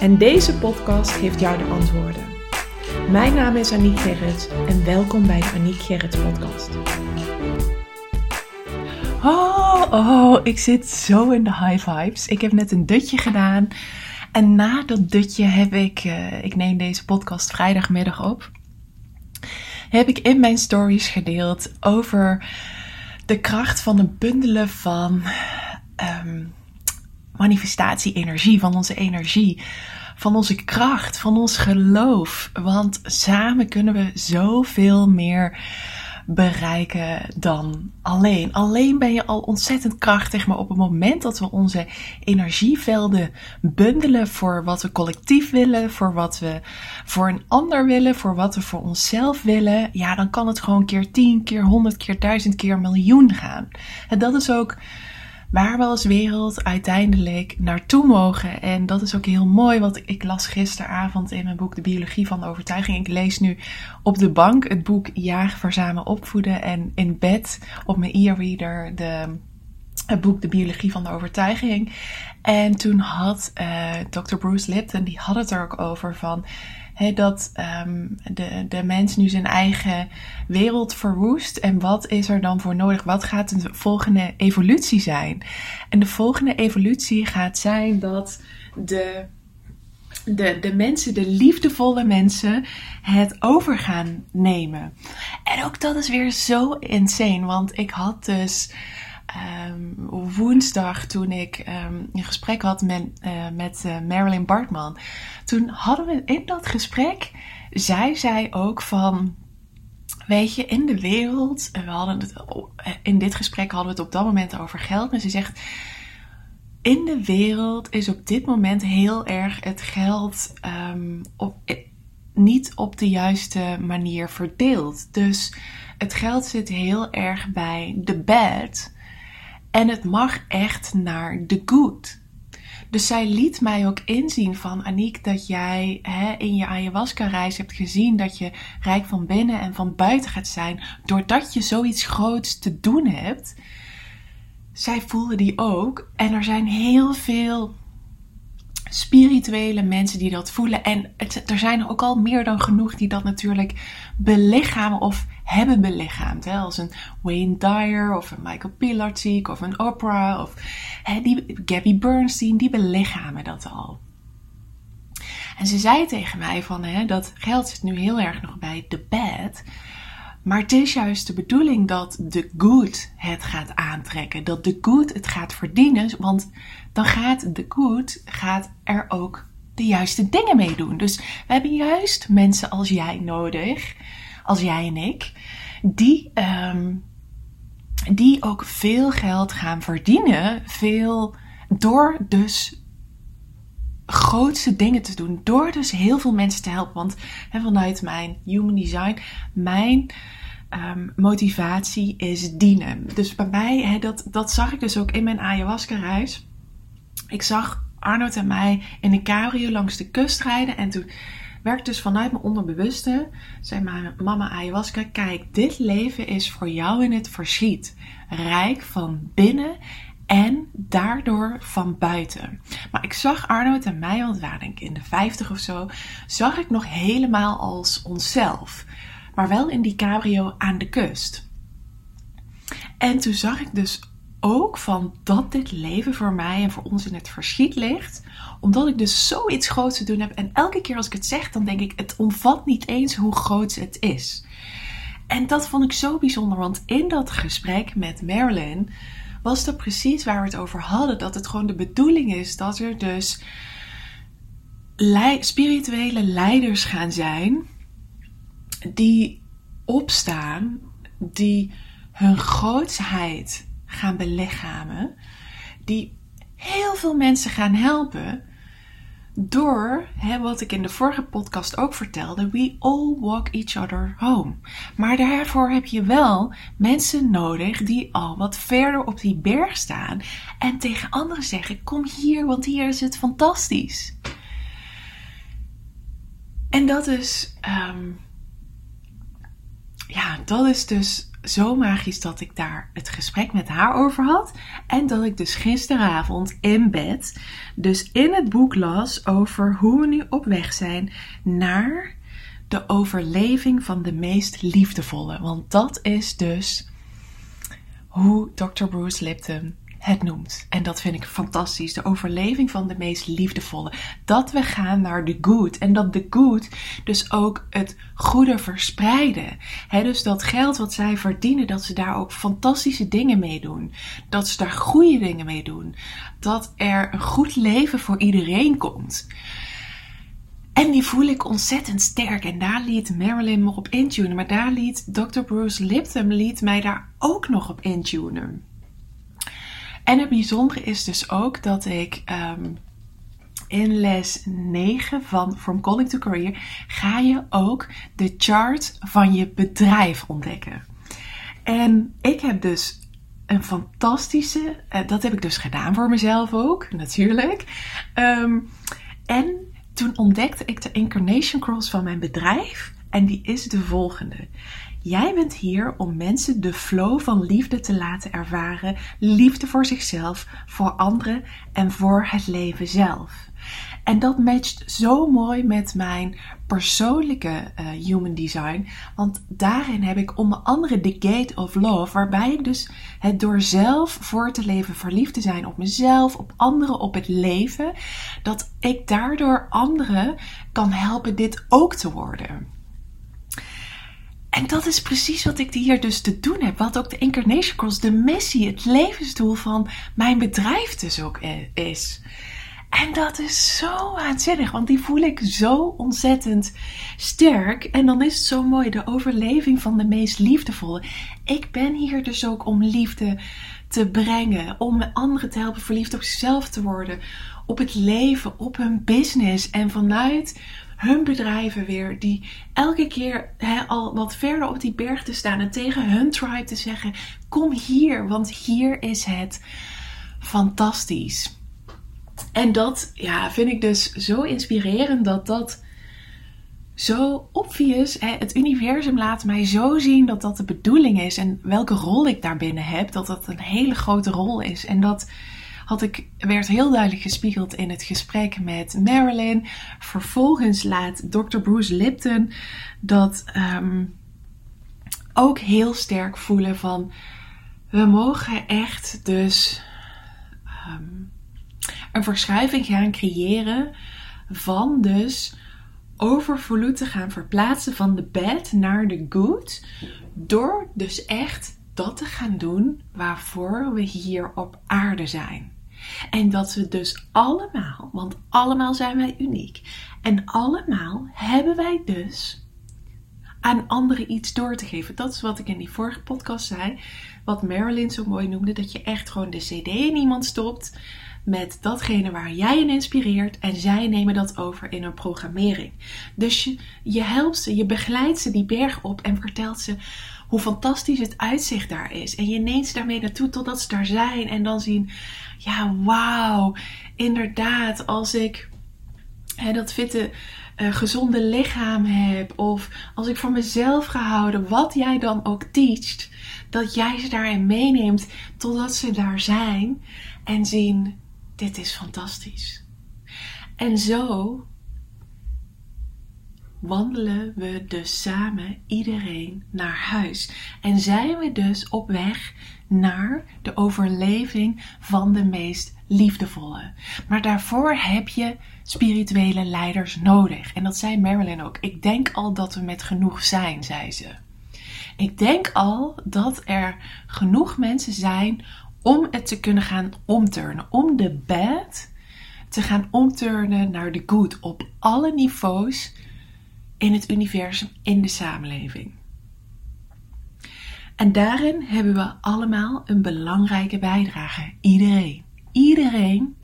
En deze podcast geeft jou de antwoorden. Mijn naam is Aniek Gerrits en welkom bij de Aniek Gerrits podcast. Oh, oh, ik zit zo in de high vibes. Ik heb net een dutje gedaan. En na dat dutje heb ik, uh, ik neem deze podcast vrijdagmiddag op, heb ik in mijn stories gedeeld over de kracht van het bundelen van um, manifestatie-energie, van onze energie, van onze kracht, van ons geloof. Want samen kunnen we zoveel meer bereiken dan alleen. Alleen ben je al ontzettend krachtig, maar op het moment dat we onze energievelden bundelen voor wat we collectief willen, voor wat we voor een ander willen, voor wat we voor onszelf willen, ja, dan kan het gewoon keer tien, keer honderd, keer duizend, keer miljoen gaan. En dat is ook waar we als wereld uiteindelijk naartoe mogen. En dat is ook heel mooi, wat ik las gisteravond in mijn boek De Biologie van de Overtuiging. Ik lees nu op de bank het boek Jagen, Verzamen, Opvoeden en in bed op mijn e-reader de, het boek De Biologie van de Overtuiging. En toen had uh, Dr. Bruce Lipton, die had het er ook over van dat um, de, de mens nu zijn eigen wereld verwoest. En wat is er dan voor nodig? Wat gaat de volgende evolutie zijn? En de volgende evolutie gaat zijn dat de, de, de mensen, de liefdevolle mensen, het over gaan nemen. En ook dat is weer zo insane. Want ik had dus um, woensdag toen ik um, een gesprek had met, uh, met uh, Marilyn Bartman. Toen hadden we in dat gesprek, zei zij ook van, weet je, in de wereld, we hadden het, in dit gesprek hadden we het op dat moment over geld. En ze zegt, in de wereld is op dit moment heel erg het geld um, op, niet op de juiste manier verdeeld. Dus het geld zit heel erg bij de bad en het mag echt naar de good. Dus zij liet mij ook inzien van Aniek dat jij hè, in je ayahuasca-reis hebt gezien dat je rijk van binnen en van buiten gaat zijn. Doordat je zoiets groots te doen hebt. Zij voelde die ook. En er zijn heel veel spirituele mensen die dat voelen. En er zijn ook al meer dan genoeg die dat natuurlijk belichamen of hebben belichaamd. Hè? Als een Wayne Dyer of een Michael Pilarczyk of een Oprah of hè, die, Gabby Bernstein, die belichamen dat al. En ze zei tegen mij van hè, dat geld zit nu heel erg nog bij de bad. Maar het is juist de bedoeling dat de good het gaat aantrekken. Dat de good het gaat verdienen. Want dan gaat de good gaat er ook de juiste dingen mee doen. Dus we hebben juist mensen als jij nodig. Als jij en ik. Die, um, die ook veel geld gaan verdienen. Veel door dus grootste dingen te doen. Door dus heel veel mensen te helpen. Want vanuit mijn human design, mijn um, motivatie is dienen. Dus bij mij, dat, dat zag ik dus ook in mijn ayahuasca reis. Ik zag Arnold en mij in een cabrio langs de kust rijden. En toen werd dus vanuit mijn onderbewuste, zei mijn mama ayahuasca, kijk, dit leven is voor jou in het verschiet. Rijk van binnen en daardoor van buiten. Maar ik zag Arnold en mij, want we waren denk ik in de 50 of zo, zag ik nog helemaal als onszelf. Maar wel in die cabrio aan de kust. En toen zag ik dus ook van dat dit leven voor mij en voor ons in het verschiet ligt. Omdat ik dus zoiets groots te doen heb. En elke keer als ik het zeg, dan denk ik, het omvat niet eens hoe groot het is. En dat vond ik zo bijzonder, want in dat gesprek met Marilyn was dat precies waar we het over hadden. Dat het gewoon de bedoeling is dat er dus spirituele leiders gaan zijn die opstaan, die hun grootsheid gaan belichamen, die heel veel mensen gaan helpen, Door wat ik in de vorige podcast ook vertelde, we all walk each other home. Maar daarvoor heb je wel mensen nodig die al wat verder op die berg staan en tegen anderen zeggen: Kom hier, want hier is het fantastisch. En dat is, ehm, ja, dat is dus zo magisch dat ik daar het gesprek met haar over had. En dat ik dus gisteravond in bed, dus in het boek las over hoe we nu op weg zijn naar de overleving van de meest liefdevolle. Want dat is dus hoe Dr. Bruce Lipton het noemt. En dat vind ik fantastisch. De overleving van de meest liefdevolle. Dat we gaan naar de good. En dat de good dus ook het goede verspreiden. Dus dat geld wat zij verdienen, dat ze daar ook fantastische dingen mee doen. Dat ze daar goede dingen mee doen. Dat er een goed leven voor iedereen komt. En die voel ik ontzettend sterk. En daar liet Marilyn me op intunen. Maar daar liet Dr. Bruce Lipton liet mij daar ook nog op intunen. En het bijzondere is dus ook dat ik ehm, in les 9 van From Calling to Career ga je ook de chart van je bedrijf ontdekken. En ik heb dus een fantastische, uh, dat heb ik dus gedaan voor mezelf ook, natuurlijk. Um, en toen ontdekte ik de Incarnation Cross van mijn bedrijf. En die is de volgende. Jij bent hier om mensen de flow van liefde te laten ervaren. Liefde voor zichzelf, voor anderen en voor het leven zelf. En dat matcht zo mooi met mijn persoonlijke uh, human design. Want daarin heb ik onder andere de Gate of Love, waarbij ik dus het door zelf voor te leven verliefd te zijn op mezelf, op anderen, op het leven, dat ik daardoor anderen kan helpen dit ook te worden. En dat is precies wat ik hier dus te doen heb. Wat ook de Incarnation Cross, de missie, het levensdoel van mijn bedrijf dus ook is. En dat is zo waanzinnig, want die voel ik zo ontzettend sterk. En dan is het zo mooi, de overleving van de meest liefdevolle. Ik ben hier dus ook om liefde te brengen, om anderen te helpen verliefd op zichzelf te worden, op het leven, op hun business. En vanuit hun bedrijven weer, die elke keer al wat verder op die berg te staan en tegen hun tribe te zeggen: Kom hier, want hier is het fantastisch. En dat ja, vind ik dus zo inspirerend dat dat zo obvious. Het universum laat mij zo zien dat dat de bedoeling is en welke rol ik daarbinnen heb. Dat dat een hele grote rol is. En dat had ik, werd heel duidelijk gespiegeld in het gesprek met Marilyn. Vervolgens laat Dr. Bruce Lipton dat um, ook heel sterk voelen van we mogen echt dus um, een verschuiving gaan creëren van dus overvloed te gaan verplaatsen van de bad naar de good. Door dus echt dat te gaan doen waarvoor we hier op aarde zijn. En dat we dus allemaal, want allemaal zijn wij uniek. En allemaal hebben wij dus aan anderen iets door te geven. Dat is wat ik in die vorige podcast zei. Wat Marilyn zo mooi noemde. Dat je echt gewoon de CD in iemand stopt. Met datgene waar jij in inspireert. En zij nemen dat over in een programmering. Dus je, je helpt ze, je begeleidt ze die berg op en vertelt ze hoe fantastisch het uitzicht daar is. En je neemt ze daarmee naartoe totdat ze daar zijn. En dan zien, ja, wauw, inderdaad, als ik hè, dat fitte, uh, gezonde lichaam heb. Of als ik voor mezelf gehouden, wat jij dan ook teacht. Dat jij ze daarin meeneemt totdat ze daar zijn. En zien, dit is fantastisch. En zo wandelen we dus samen iedereen naar huis. En zijn we dus op weg naar de overleving van de meest liefdevolle. Maar daarvoor heb je spirituele leiders nodig. En dat zei Marilyn ook. Ik denk al dat we met genoeg zijn, zei ze. Ik denk al dat er genoeg mensen zijn om het te kunnen gaan omturnen. Om de bad te gaan omturnen naar de good op alle niveaus in het universum, in de samenleving. En daarin hebben we allemaal een belangrijke bijdrage. Iedereen. Iedereen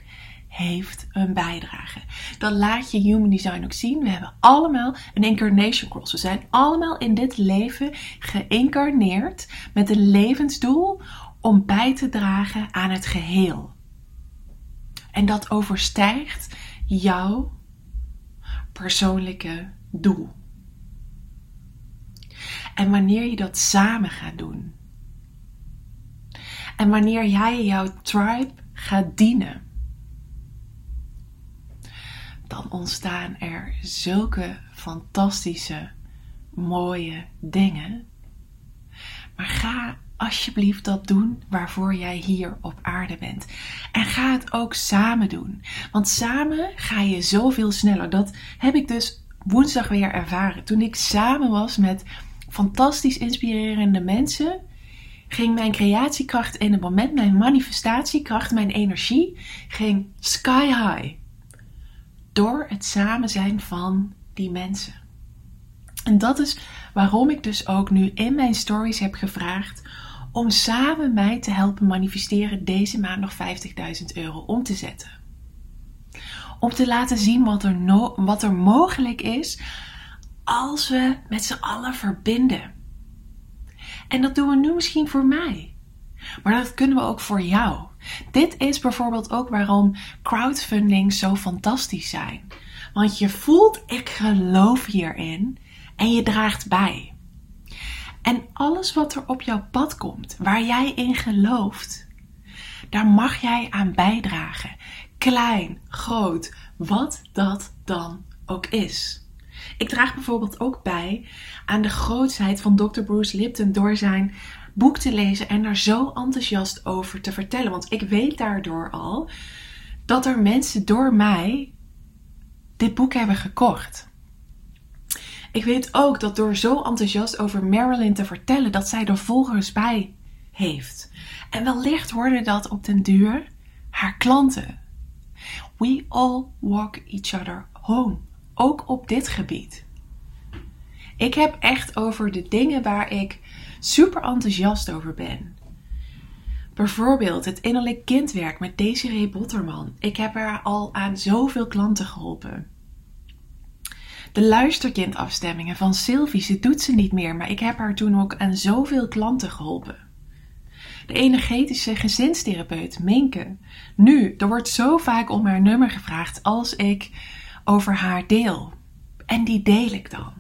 heeft een bijdrage. Dat laat je Human Design ook zien. We hebben allemaal een incarnation cross. We zijn allemaal in dit leven geïncarneerd met een levensdoel om bij te dragen aan het geheel. En dat overstijgt jouw persoonlijke doel. En wanneer je dat samen gaat doen. En wanneer jij jouw tribe gaat dienen. Dan ontstaan er zulke fantastische, mooie dingen. Maar ga alsjeblieft dat doen waarvoor jij hier op aarde bent. En ga het ook samen doen. Want samen ga je zoveel sneller. Dat heb ik dus woensdag weer ervaren. Toen ik samen was met fantastisch inspirerende mensen, ging mijn creatiekracht in het moment, mijn manifestatiekracht, mijn energie, ging sky high. Door het samen zijn van die mensen. En dat is waarom ik dus ook nu in mijn stories heb gevraagd om samen mij te helpen manifesteren deze maand nog 50.000 euro om te zetten. Om te laten zien wat er, wat er mogelijk is als we met z'n allen verbinden. En dat doen we nu misschien voor mij. Maar dat kunnen we ook voor jou. Dit is bijvoorbeeld ook waarom crowdfunding zo fantastisch zijn. Want je voelt, ik geloof hierin en je draagt bij. En alles wat er op jouw pad komt, waar jij in gelooft, daar mag jij aan bijdragen. Klein, groot, wat dat dan ook is. Ik draag bijvoorbeeld ook bij aan de grootheid van Dr. Bruce Lipton door zijn boek te lezen en daar zo enthousiast over te vertellen. Want ik weet daardoor al dat er mensen door mij dit boek hebben gekocht. Ik weet ook dat door zo enthousiast over Marilyn te vertellen, dat zij er volgers bij heeft. En wellicht worden dat op den duur haar klanten. We all walk each other home. Ook op dit gebied. Ik heb echt over de dingen waar ik super enthousiast over ben. Bijvoorbeeld het innerlijk kindwerk met Desiree Botterman. Ik heb haar al aan zoveel klanten geholpen. De luisterkindafstemmingen van Sylvie, ze doet ze niet meer, maar ik heb haar toen ook aan zoveel klanten geholpen. De energetische gezinstherapeut, Minke. Nu, er wordt zo vaak om haar nummer gevraagd als ik over haar deel. En die deel ik dan.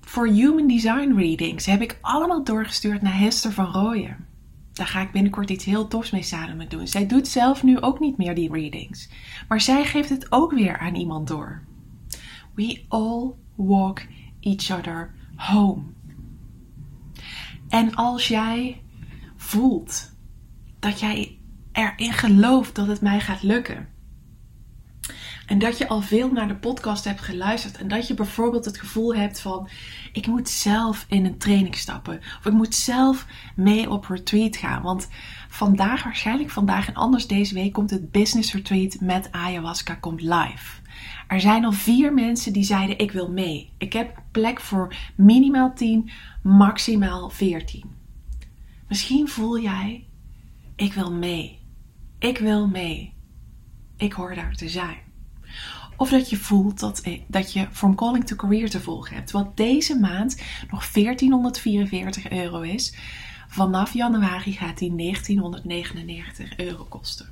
Voor Human Design Readings heb ik allemaal doorgestuurd naar Hester van Rooyen. Daar ga ik binnenkort iets heel tofs mee samen doen. Zij doet zelf nu ook niet meer die readings. Maar zij geeft het ook weer aan iemand door. We all walk each other home. En als jij voelt dat jij erin gelooft dat het mij gaat lukken. En dat je al veel naar de podcast hebt geluisterd. En dat je bijvoorbeeld het gevoel hebt van: ik moet zelf in een training stappen. Of ik moet zelf mee op retreat gaan. Want vandaag, waarschijnlijk vandaag en anders deze week, komt het business retreat met ayahuasca komt live. Er zijn al vier mensen die zeiden: ik wil mee. Ik heb plek voor minimaal 10, maximaal 14. Misschien voel jij: ik wil mee. Ik wil mee. Ik hoor daar te zijn. Of dat je voelt dat, eh, dat je From Calling to Career te volgen hebt. Wat deze maand nog 1444 euro is. Vanaf januari gaat die 1999 euro kosten.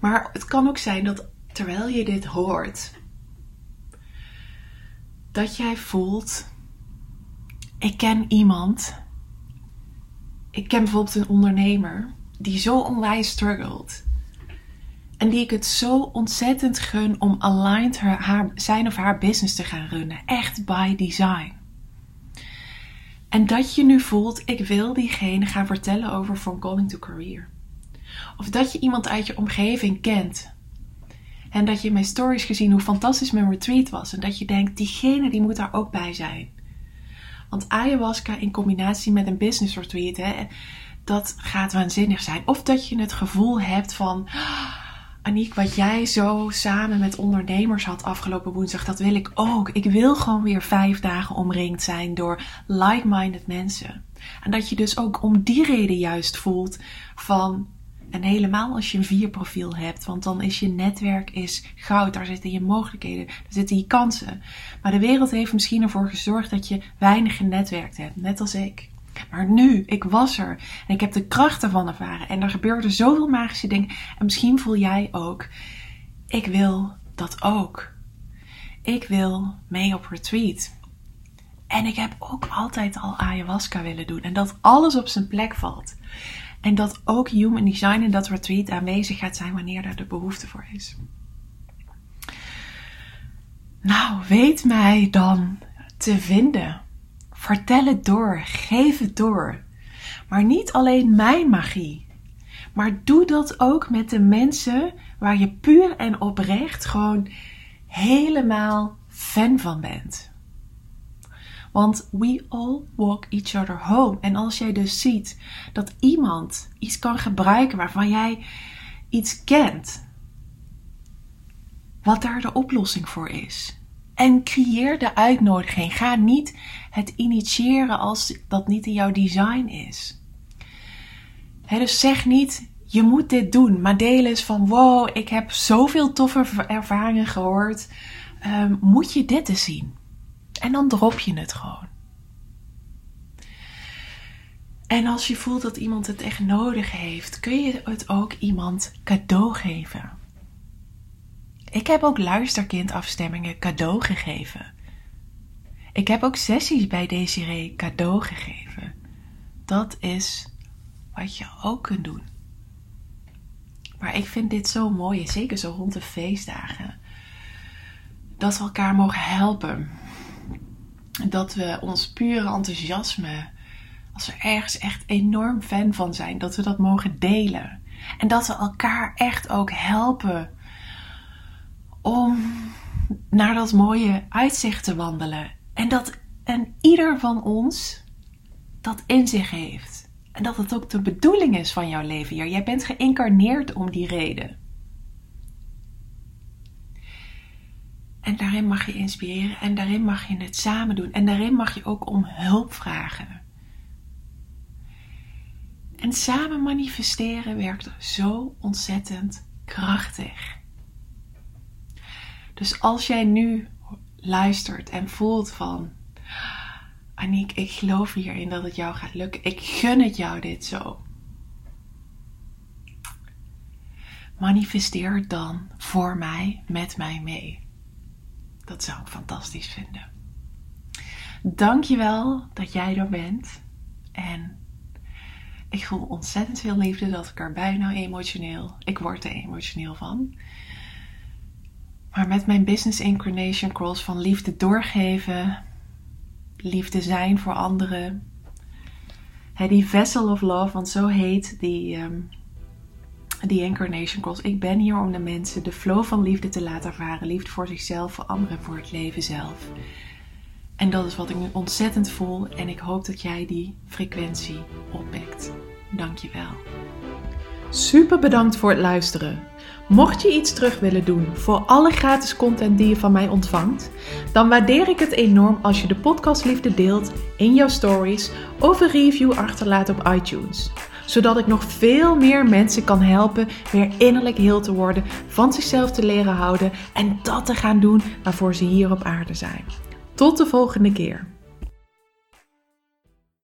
Maar het kan ook zijn dat terwijl je dit hoort, dat jij voelt: ik ken iemand. Ik ken bijvoorbeeld een ondernemer die zo onwijs struggelt en die ik het zo ontzettend gun om aligned haar, zijn of haar business te gaan runnen. Echt by design. En dat je nu voelt, ik wil diegene gaan vertellen over From Calling to Career. Of dat je iemand uit je omgeving kent. En dat je in mijn stories gezien hoe fantastisch mijn retreat was. En dat je denkt, diegene die moet daar ook bij zijn. Want ayahuasca in combinatie met een business retreat, hè, dat gaat waanzinnig zijn. Of dat je het gevoel hebt van Aniek, wat jij zo samen met ondernemers had afgelopen woensdag, dat wil ik ook. Ik wil gewoon weer vijf dagen omringd zijn door like-minded mensen. En dat je dus ook om die reden juist voelt van En helemaal als je een vierprofiel hebt, want dan is je netwerk is goud. Daar zitten je mogelijkheden, daar zitten je kansen. Maar de wereld heeft misschien ervoor gezorgd dat je weinig genetwerkt hebt, net als ik. Maar nu, ik was er en ik heb de kracht ervan ervaren. En er gebeurden zoveel magische dingen. En misschien voel jij ook, ik wil dat ook. Ik wil mee op retreat. En ik heb ook altijd al ayahuasca willen doen. En dat alles op zijn plek valt. En dat ook human design in dat retreat aanwezig gaat zijn wanneer er de behoefte voor is. Nou, weet mij dan te vinden. Vertel het door, geef het door. Maar niet alleen mijn magie. Maar doe dat ook met de mensen waar je puur en oprecht gewoon helemaal fan van bent. Want we all walk each other home. En als jij dus ziet dat iemand iets kan gebruiken waarvan jij iets kent, wat daar de oplossing voor is. En creëer de uitnodiging. Ga niet het initiëren als dat niet in jouw design is. dus zeg niet, je moet dit doen. Maar deel eens van, wow, ik heb zoveel toffe ervaringen gehoord. Um, moet je dit eens zien? En dan drop je het gewoon. En als je voelt dat iemand het echt nodig heeft, kun je het ook iemand cadeau geven. Ik heb ook luisterkindafstemmingen cadeau gegeven. Ik heb ook sessies bij Desiree cadeau gegeven. Dat is wat je ook kunt doen. Maar ik vind dit zo mooi, zeker zo rond de feestdagen. Dat we elkaar mogen helpen. Dat we ons pure enthousiasme, als we ergens echt enorm fan van zijn, dat we dat mogen delen. En dat we elkaar echt ook helpen om naar dat mooie uitzicht te wandelen. En dat en ieder van ons dat in zich heeft. En dat het ook de bedoeling is van jouw leven hier. Jij bent geïncarneerd om die reden. En daarin mag je inspireren en daarin mag je het samen doen. En daarin mag je ook om hulp vragen. En samen manifesteren werkt zo ontzettend krachtig. Dus als jij nu luistert en voelt van Aniek, ik geloof hierin dat het jou gaat lukken. Ik gun het jou dit zo. Manifesteer dan voor mij, met mij mee. Dat zou ik fantastisch vinden. Dankjewel dat jij er bent. En ik voel ontzettend veel liefde dat ik er bijna emotioneel. Ik word er emotioneel van. Maar met mijn business incarnation cross van liefde doorgeven, liefde zijn voor anderen. die vessel of love, want zo heet die, um, die incarnation cross. Ik ben hier om de mensen de flow van liefde te laten ervaren. Liefde voor zichzelf, voor anderen, voor het leven zelf. En dat is wat ik nu ontzettend voel. En ik hoop dat jij die frequentie oppikt. Dankjewel. Super bedankt voor het luisteren. Mocht je iets terug willen doen voor alle gratis content die je van mij ontvangt, dan waardeer ik het enorm als je de podcast liefde deelt in jouw stories of een review achterlaat op iTunes. Zodat ik nog veel meer mensen kan helpen weer innerlijk heel te worden, van zichzelf te leren houden en dat te gaan doen waarvoor ze hier op aarde zijn. Tot de volgende keer.